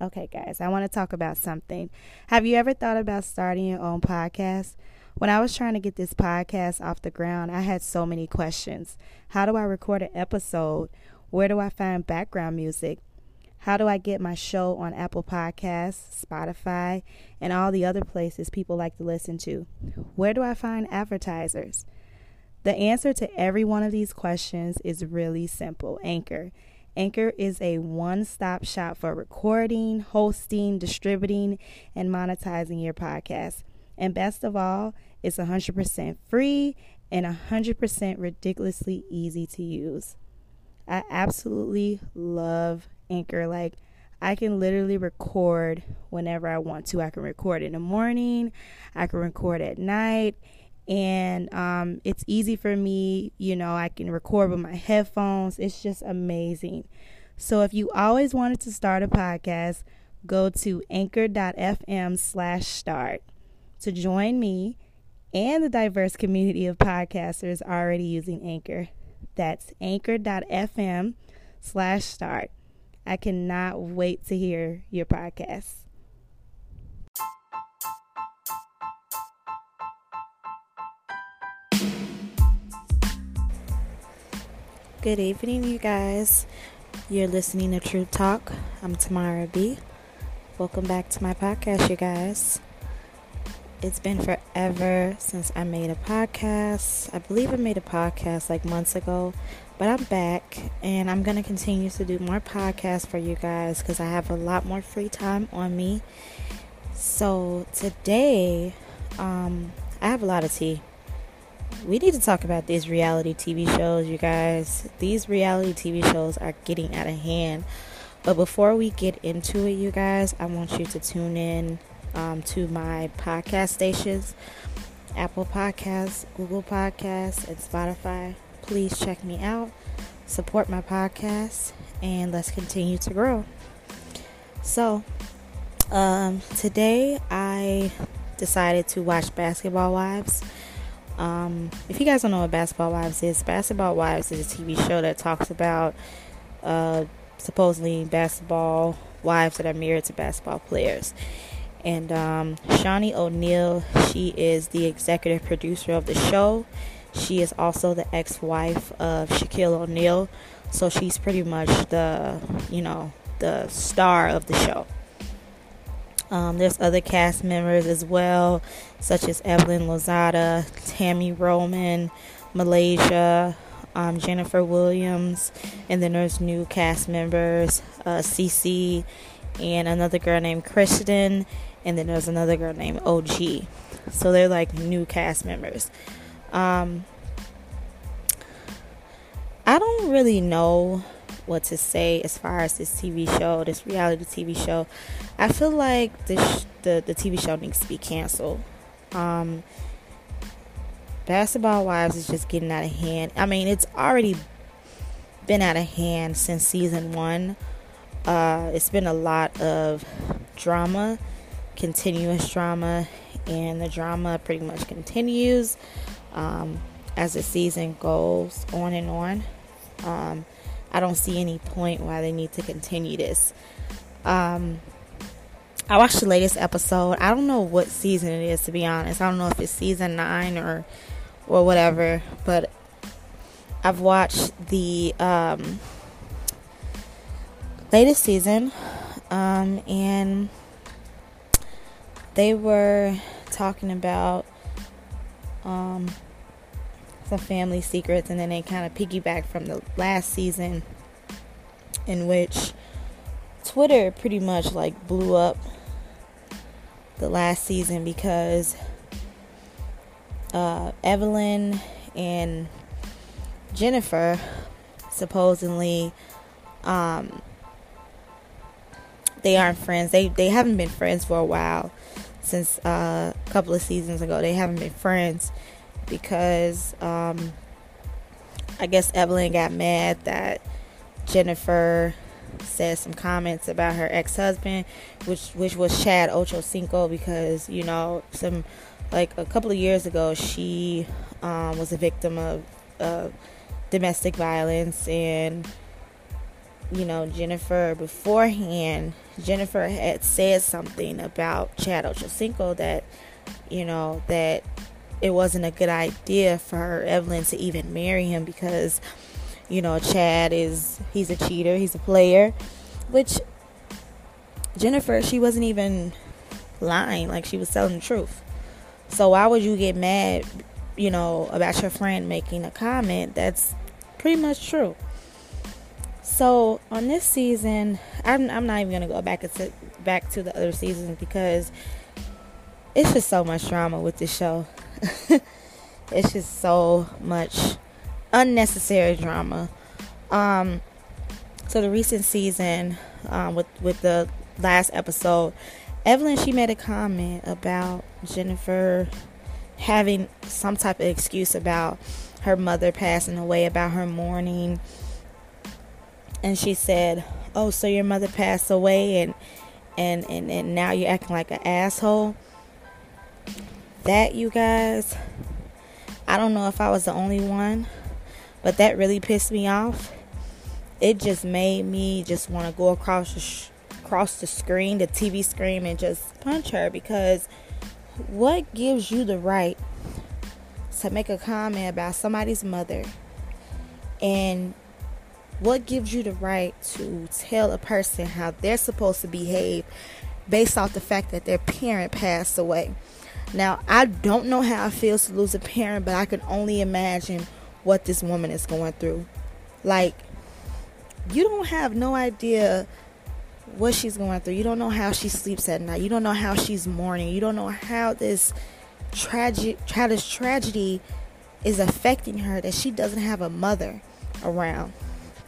Okay, guys, I want to talk about something. Have you ever thought about starting your own podcast? When I was trying to get this podcast off the ground, I had so many questions. How do I record an episode? Where do I find background music? How do I get my show on Apple Podcasts, Spotify, and all the other places people like to listen to? Where do I find advertisers? The answer to every one of these questions is really simple Anchor. Anchor is a one stop shop for recording, hosting, distributing, and monetizing your podcast. And best of all, it's 100% free and 100% ridiculously easy to use. I absolutely love Anchor. Like, I can literally record whenever I want to. I can record in the morning, I can record at night, and um, it's easy for me. You know, I can record with my headphones. It's just amazing. So, if you always wanted to start a podcast, go to anchor.fm slash start to join me and the diverse community of podcasters already using Anchor. That's anchor.fm slash start. I cannot wait to hear your podcast. Good evening, you guys. You're listening to True Talk. I'm Tamara B. Welcome back to my podcast, you guys. It's been forever since I made a podcast. I believe I made a podcast like months ago, but I'm back and I'm going to continue to do more podcasts for you guys because I have a lot more free time on me. So today, um, I have a lot of tea. We need to talk about these reality TV shows, you guys. These reality TV shows are getting out of hand. But before we get into it, you guys, I want you to tune in um, to my podcast stations Apple Podcasts, Google Podcasts, and Spotify. Please check me out, support my podcast, and let's continue to grow. So, um, today I decided to watch Basketball Wives. Um, if you guys don't know what Basketball Wives is, Basketball Wives is a TV show that talks about uh, supposedly basketball wives that are married to basketball players. And um, Shaunie O'Neal, she is the executive producer of the show. She is also the ex-wife of Shaquille O'Neal, so she's pretty much the, you know, the star of the show. Um, there's other cast members as well, such as Evelyn Lozada, Tami Roman, Malaysia, um, Jennifer Williams, and then there's new cast members, uh, Cece, and another girl named Kristen, and then there's another girl named OG. So they're like new cast members. Um, I don't really know what to say as far as this TV show, this reality TV show. I feel like this the the TV show needs to be canceled. Um, Basketball Wives is just getting out of hand. I mean, it's already been out of hand since season one. Uh, it's been a lot of drama continuous drama, and the drama pretty much continues um, as the season goes on and on. Um, I don't see any point why they need to continue this. Um, I watched the latest episode. I don't know what season it is to be honest. I don't know if it's season nine or or whatever, but I've watched the um, latest season, um, and they were talking about um, some family secrets, and then they kind of piggyback from the last season, in which Twitter pretty much like blew up the last season because uh, Evelyn and Jennifer supposedly um, they aren't friends. They they haven't been friends for a while since uh, a couple of seasons ago. They haven't been friends because um, I guess Evelyn got mad that Jennifer said some comments about her ex-husband, which which was Chad Ochocinco, because you know some like a couple of years ago she um, was a victim of uh, domestic violence and you know, Jennifer beforehand, Jennifer had said something about Chad Ochocinco that, you know, that it wasn't a good idea for Evelyn to even marry him because, you know, Chad is, he's a cheater, he's a player, which Jennifer, she wasn't even lying, like she was telling the truth. So why would you get mad, you know, about your friend making a comment that's pretty much true? So on this season, I'm I'm not even gonna go back to back to the other seasons because it's just so much drama with this show. it's just so much unnecessary drama. Um, so the recent season, um, with with the last episode, Evelyn she made a comment about Jennifer having some type of excuse about her mother passing away, about her mourning, and she said, "Oh, so your mother passed away, and and and and now you're acting like an asshole." That you guys, I don't know if I was the only one, but that really pissed me off. It just made me just want to go across the sh- across the screen, the TV screen, and just punch her because what gives you the right to make a comment about somebody's mother? And what gives you the right to tell a person how they're supposed to behave based off the fact that their parent passed away? Now, I don't know how it feels to lose a parent, but I can only imagine what this woman is going through. Like, you don't have no idea what she's going through. You don't know how she sleeps at night. You don't know how she's mourning. You don't know how this tragic, this tragedy is affecting her that she doesn't have a mother around.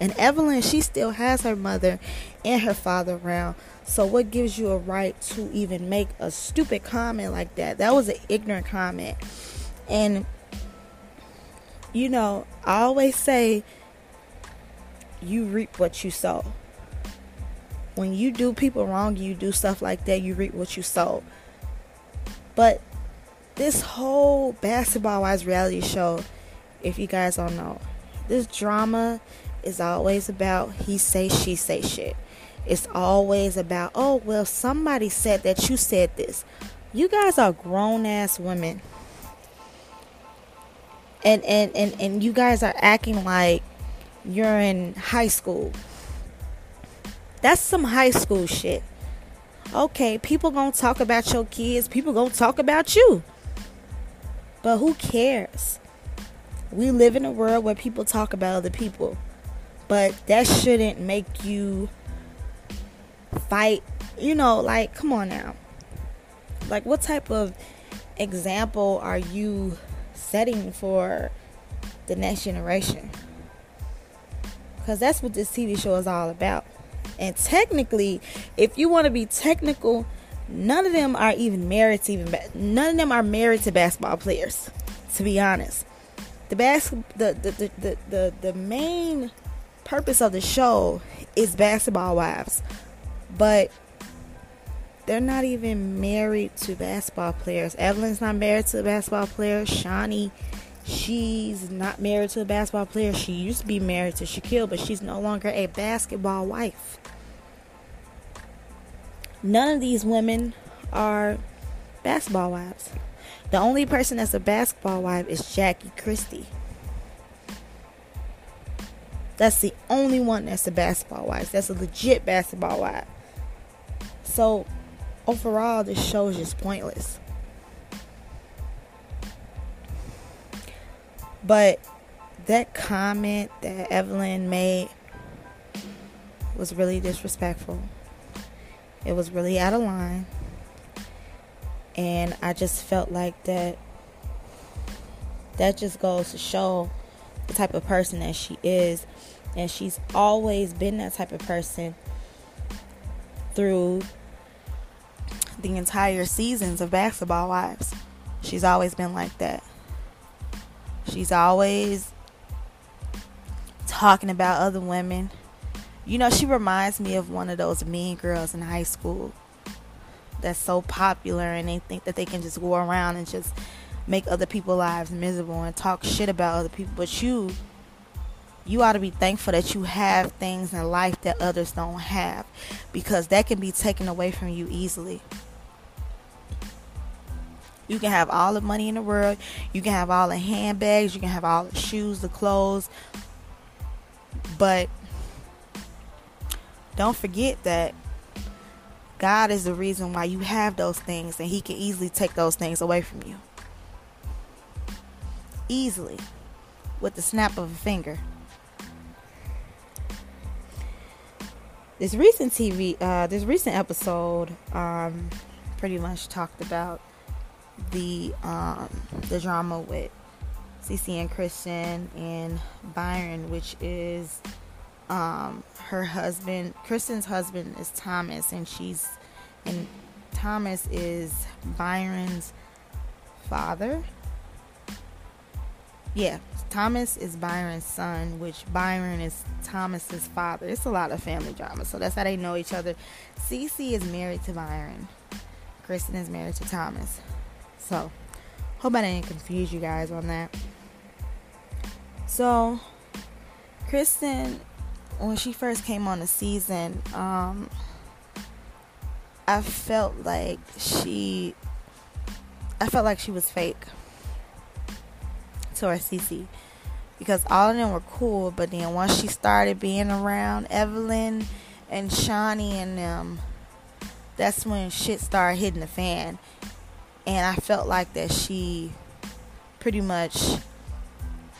And Evelyn, she still has her mother and her father around. So what gives you a right to even make a stupid comment like that? That was an ignorant comment. And you know, I always say you reap what you sow when you do people wrong, you do stuff like that, you reap what you sow. But this whole Basketball Wives reality show, if you guys don't know, this drama is always about he say she say shit. It's always about, oh well somebody said that you said this. You guys are grown ass women. And and, and and you guys are acting like you're in high school that's some high school shit. Okay, people gonna talk about your kids, people gonna talk about you. But who cares? We live in a world where people talk about other people. But that shouldn't make you fight. You know, like, come on now. Like, what type of example are you setting for the next generation? Because that's what this TV show is all about. And technically, if you want to be technical, none of them are even married to even ba- none of them are married to basketball players. To be honest, the bas- the, the, the, the, the, the main purpose of the show is basketball wives, but they're not even married to basketball players. Evelyn's not married to a basketball player. Shaunie, she's not married to a basketball player. She used to be married to Shaquille, but she's no longer a basketball wife. None of these women are basketball wives. The only person that's a basketball wife is Jackie Christie. That's the only one that's a basketball wife. That's a legit basketball wife. So, overall, this show is just pointless. But that comment that Evelyn made was really disrespectful. It was really out of line. And I just felt like that that just goes to show the type of person that she is. And she's always been that type of person through the entire seasons of Basketball Wives. She's always been like that. She's always talking about other women. You know, she reminds me of one of those mean girls in high school that's so popular and they think that they can just go around and just make other people's lives miserable and talk shit about other people. But you, you ought to be thankful that you have things in life that others don't have because that can be taken away from you easily. You can have all the money in the world, you can have all the handbags, you can have all the shoes, the clothes, but don't forget that God is the reason why you have those things, and He can easily take those things away from you. Easily. With the snap of a finger. This recent TV, uh, this recent episode, um, pretty much talked about the um, the drama with Cece and Kristen and Byron, which is um, her husband. Kristen's husband is Thomas, and she's and Thomas is Byron's father. Yeah, Thomas is Byron's son, which Byron is Thomas's father. It's a lot of family drama, so that's how they know each other. Cece is married to Byron. Kristen is married to Thomas. So, hope I didn't confuse you guys on that. So, Kristen, when she first came on the season, um, I felt like she, I felt like she was fake to Cece because all of them were cool, but then once she started being around Evelyn and Shaunie and them, that's when shit started hitting the fan. And I felt like that she pretty much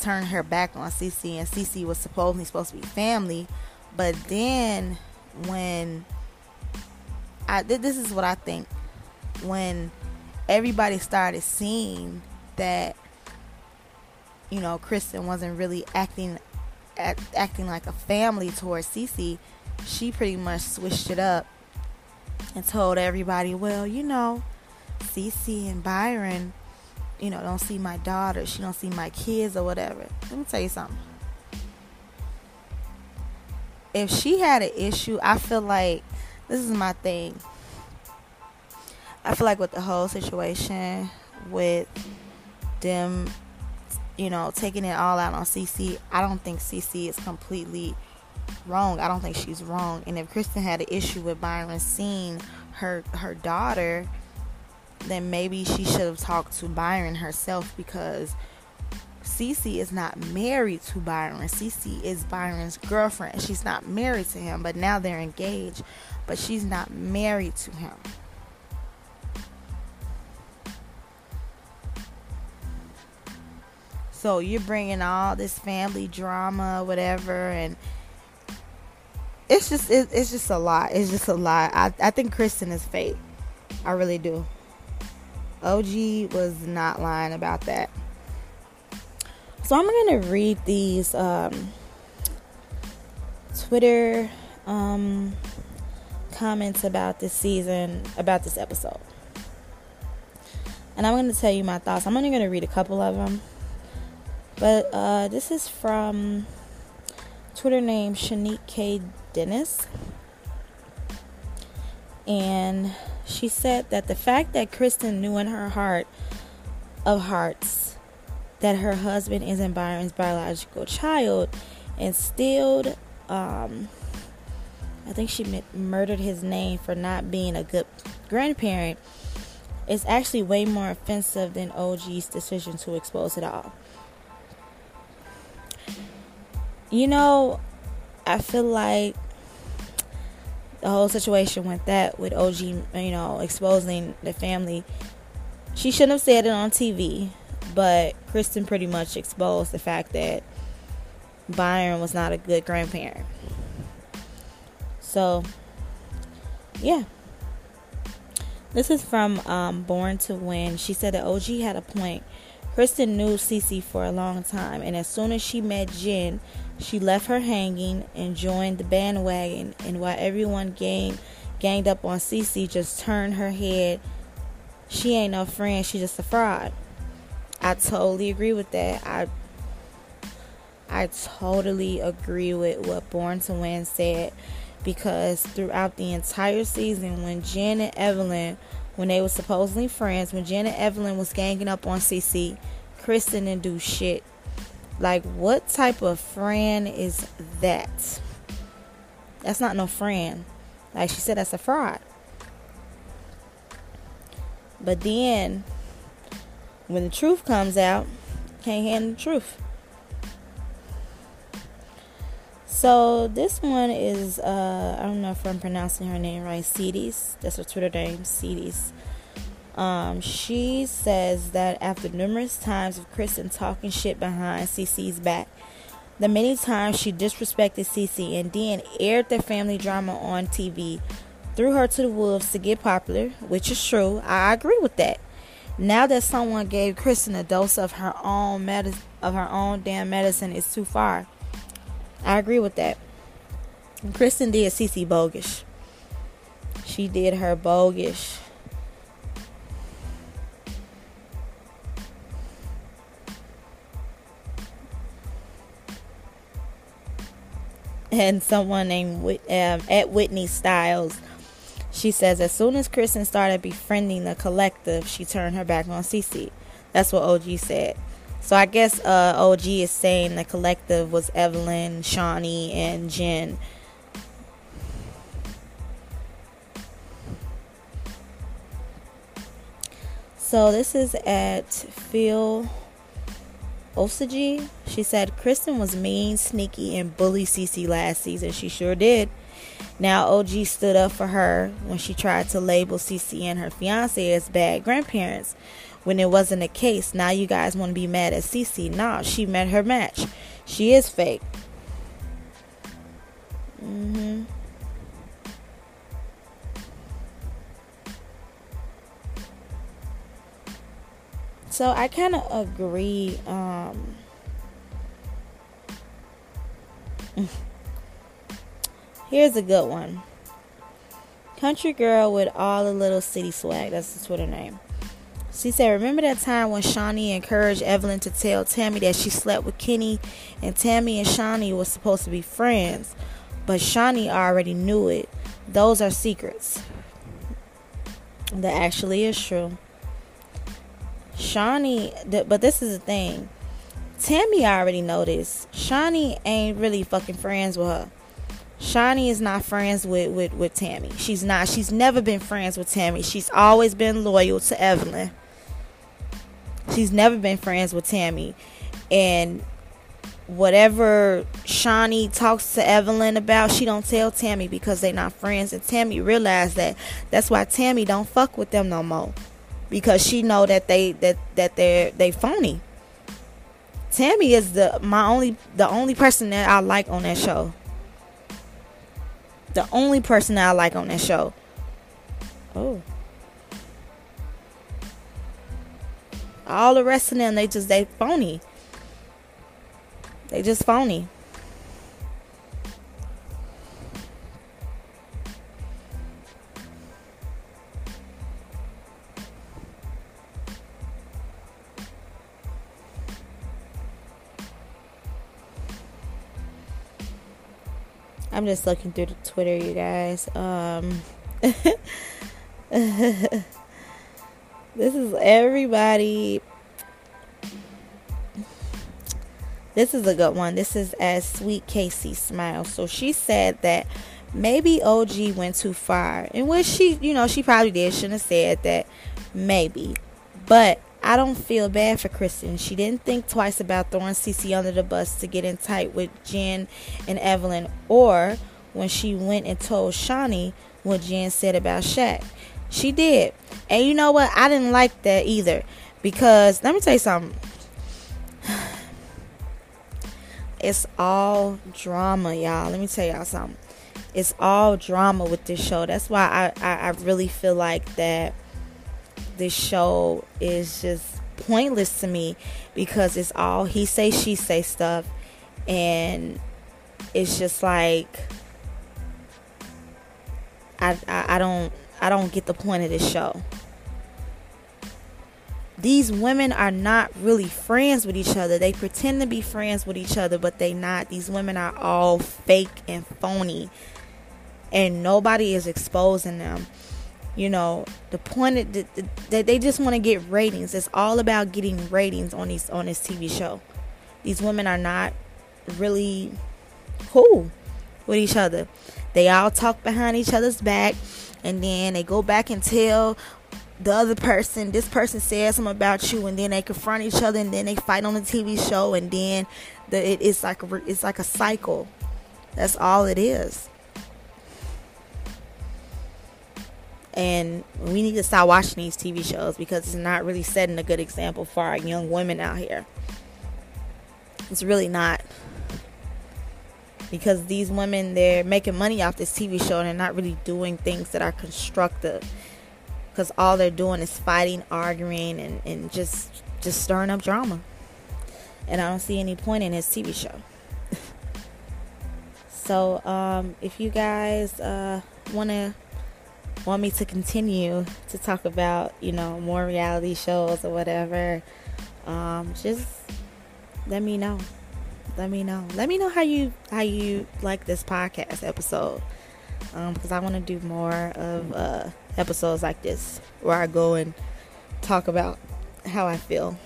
turned her back on Cece, and Cece was supposedly supposed to be family, but then when I this is what I think. When everybody started seeing that you know Kristen wasn't really acting act, acting like a family towards Cece, she pretty much switched it up and told everybody, well, you know, Cece and Byron, you know, don't see my daughter, she don't see my kids or whatever. Let me tell you something. If she had an issue, I feel like this is my thing. I feel like with the whole situation with them, you know, taking it all out on Cece, I don't think Cece is completely wrong. I don't think she's wrong. And if Kristen had an issue with Byron seeing her her daughter then maybe she should have talked to Byron herself because Cece is not married to Byron. Cece is Byron's girlfriend. She's not married to him, but now they're engaged, but she's not married to him. So you're bringing all this family drama, whatever, and it's just it, it's just a lot. It's just a lot. I I think Kristen is fake. I really do. OG was not lying about that. So I'm to read these um, Twitter um, comments about this season, about this episode. And I'm to tell you my thoughts. I'm only to read a couple of them. But uh, this is from Twitter name Shanique K. Dennis. And she said that the fact that Kristen knew in her heart of hearts that her husband isn't Byron's biological child instilled, um, I think she murdered his name for not being a good grandparent, is actually way more offensive than OG's decision to expose it all. You know, I feel like the whole situation with that with OG, you know, exposing the family. She shouldn't have said it on TV, but Kristen pretty much exposed the fact that Byron was not a good grandparent. So, yeah. This is from um, Born to Win. She said that OG had a point. Kristen knew Cece for a long time, and as soon as she met Jen, she left her hanging and joined the bandwagon, and while everyone gang, ganged up on Cece, just turned her head. She ain't no friend, she just a fraud. I totally agree with that. I I totally agree with what Born to Win said because throughout the entire season when Jen and Evelyn when they were supposedly friends, when Jen and Evelyn was ganging up on Cece, Kristen didn't do shit Like, what type of friend is that? That's not no friend. Like she said, that's a fraud. But then, when the truth comes out, can't handle the truth. So this one is uh, I don't know if I'm pronouncing her name right. Cedes. That's her Twitter name. Cedes. Um, she says that after numerous times of Kristen talking shit behind Cece's back, the many times she disrespected Cece and then aired their family drama on TV, threw her to the wolves to get popular, which is true. I agree with that. Now that someone gave Kristen a dose of her own medicine, of her own damn medicine, is too far. I agree with that. Kristen did Cece bogus. She did her bogus. And someone named um, at Whitney Styles. She says as soon as Kristen started befriending the collective, she turned her back on Cece. That's what OG said. So I guess uh, OG is saying the collective was Evelyn, Shaunie, and Jen. So this is at Phil Osage, she said Kristen was mean, sneaky, and bully Cece last season. She sure did. Now OG stood up for her when she tried to label Cece and her fiance as bad grandparents when it wasn't the case. Now you guys want to be mad at Cece. Nah, she met her match. She is fake. Mhm. So I kind of agree. Um, Um, here's a good one. Country girl with all the little city swag. That's the Twitter name. She said, Remember that time when Shaunie encouraged Evelyn to tell Tami that she slept with Kenny and Tami and Shaunie were supposed to be friends, but Shaunie already knew it. Those are secrets. That actually is true. Shaunie, but this is the thing. Tami already noticed. Shaunie ain't really fucking friends with her. Shaunie is not friends with, with, with Tami. She's not. She's never been friends with Tami. She's always been loyal to Evelyn. She's never been friends with Tami. And whatever Shaunie talks to Evelyn about, she don't tell Tami because they not friends. And Tami realized that. That's why Tami don't fuck with them no more because she know that they that that they're they phony. Tami is the my only the only person that I like on that show. The only person that I like on that show. Oh. All the rest of them they just they phony. They just phony. Just looking through the Twitter, you guys. Um, this is everybody. This is a good one. This is as Sweet Casey smiles. So she said that maybe OG went too far, in which she, you know, she probably did. Shouldn't have said that. Maybe, but I don't feel bad for Kristen. She didn't think twice about throwing Cece under the bus to get in tight with Jen and Evelyn, or when she went and told Shaunie what Jen said about Shaq. She did. And you know what? I didn't like that either. Because, let me tell you something. It's all drama, y'all. Let me tell y'all something. It's all drama with this show. That's why I, I, I really feel like that this show is just pointless to me because it's all he say she say stuff and it's just like I, I, I don't I don't get the point of this show. These women are not really friends with each other. They pretend to be friends with each other, but they not. These women are all fake and phony. And nobody is exposing them you know the point that they just want to get ratings it's all about getting ratings on these on this tv show these women are not really cool with each other. They all talk behind each other's back and then they go back and tell the other person this person says something about you and then they confront each other and then they fight on the TV show and then the, it, it's like it's like a cycle. That's all it is. And we need to stop watching these TV shows because it's not really setting a good example for our young women out here. It's really not. Because these women, they're making money off this TV show and they're not really doing things that are constructive. Because all they're doing is fighting, arguing, and, and just just stirring up drama. And I don't see any point in this TV show. so, um, if you guys uh, want to want me to continue to talk about, you know, more reality shows or whatever, um, just let me know. Let me know. Let me know how you how you like this podcast episode. Um, because I want to do more of uh, episodes like this where I go and talk about how I feel.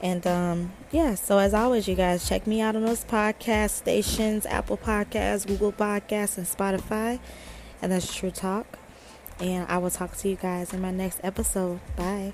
And um, yeah, so as always, you guys check me out on those podcast stations Apple Podcasts, Google Podcasts, and Spotify. And that's True Talk. And I will talk to you guys in my next episode. Bye.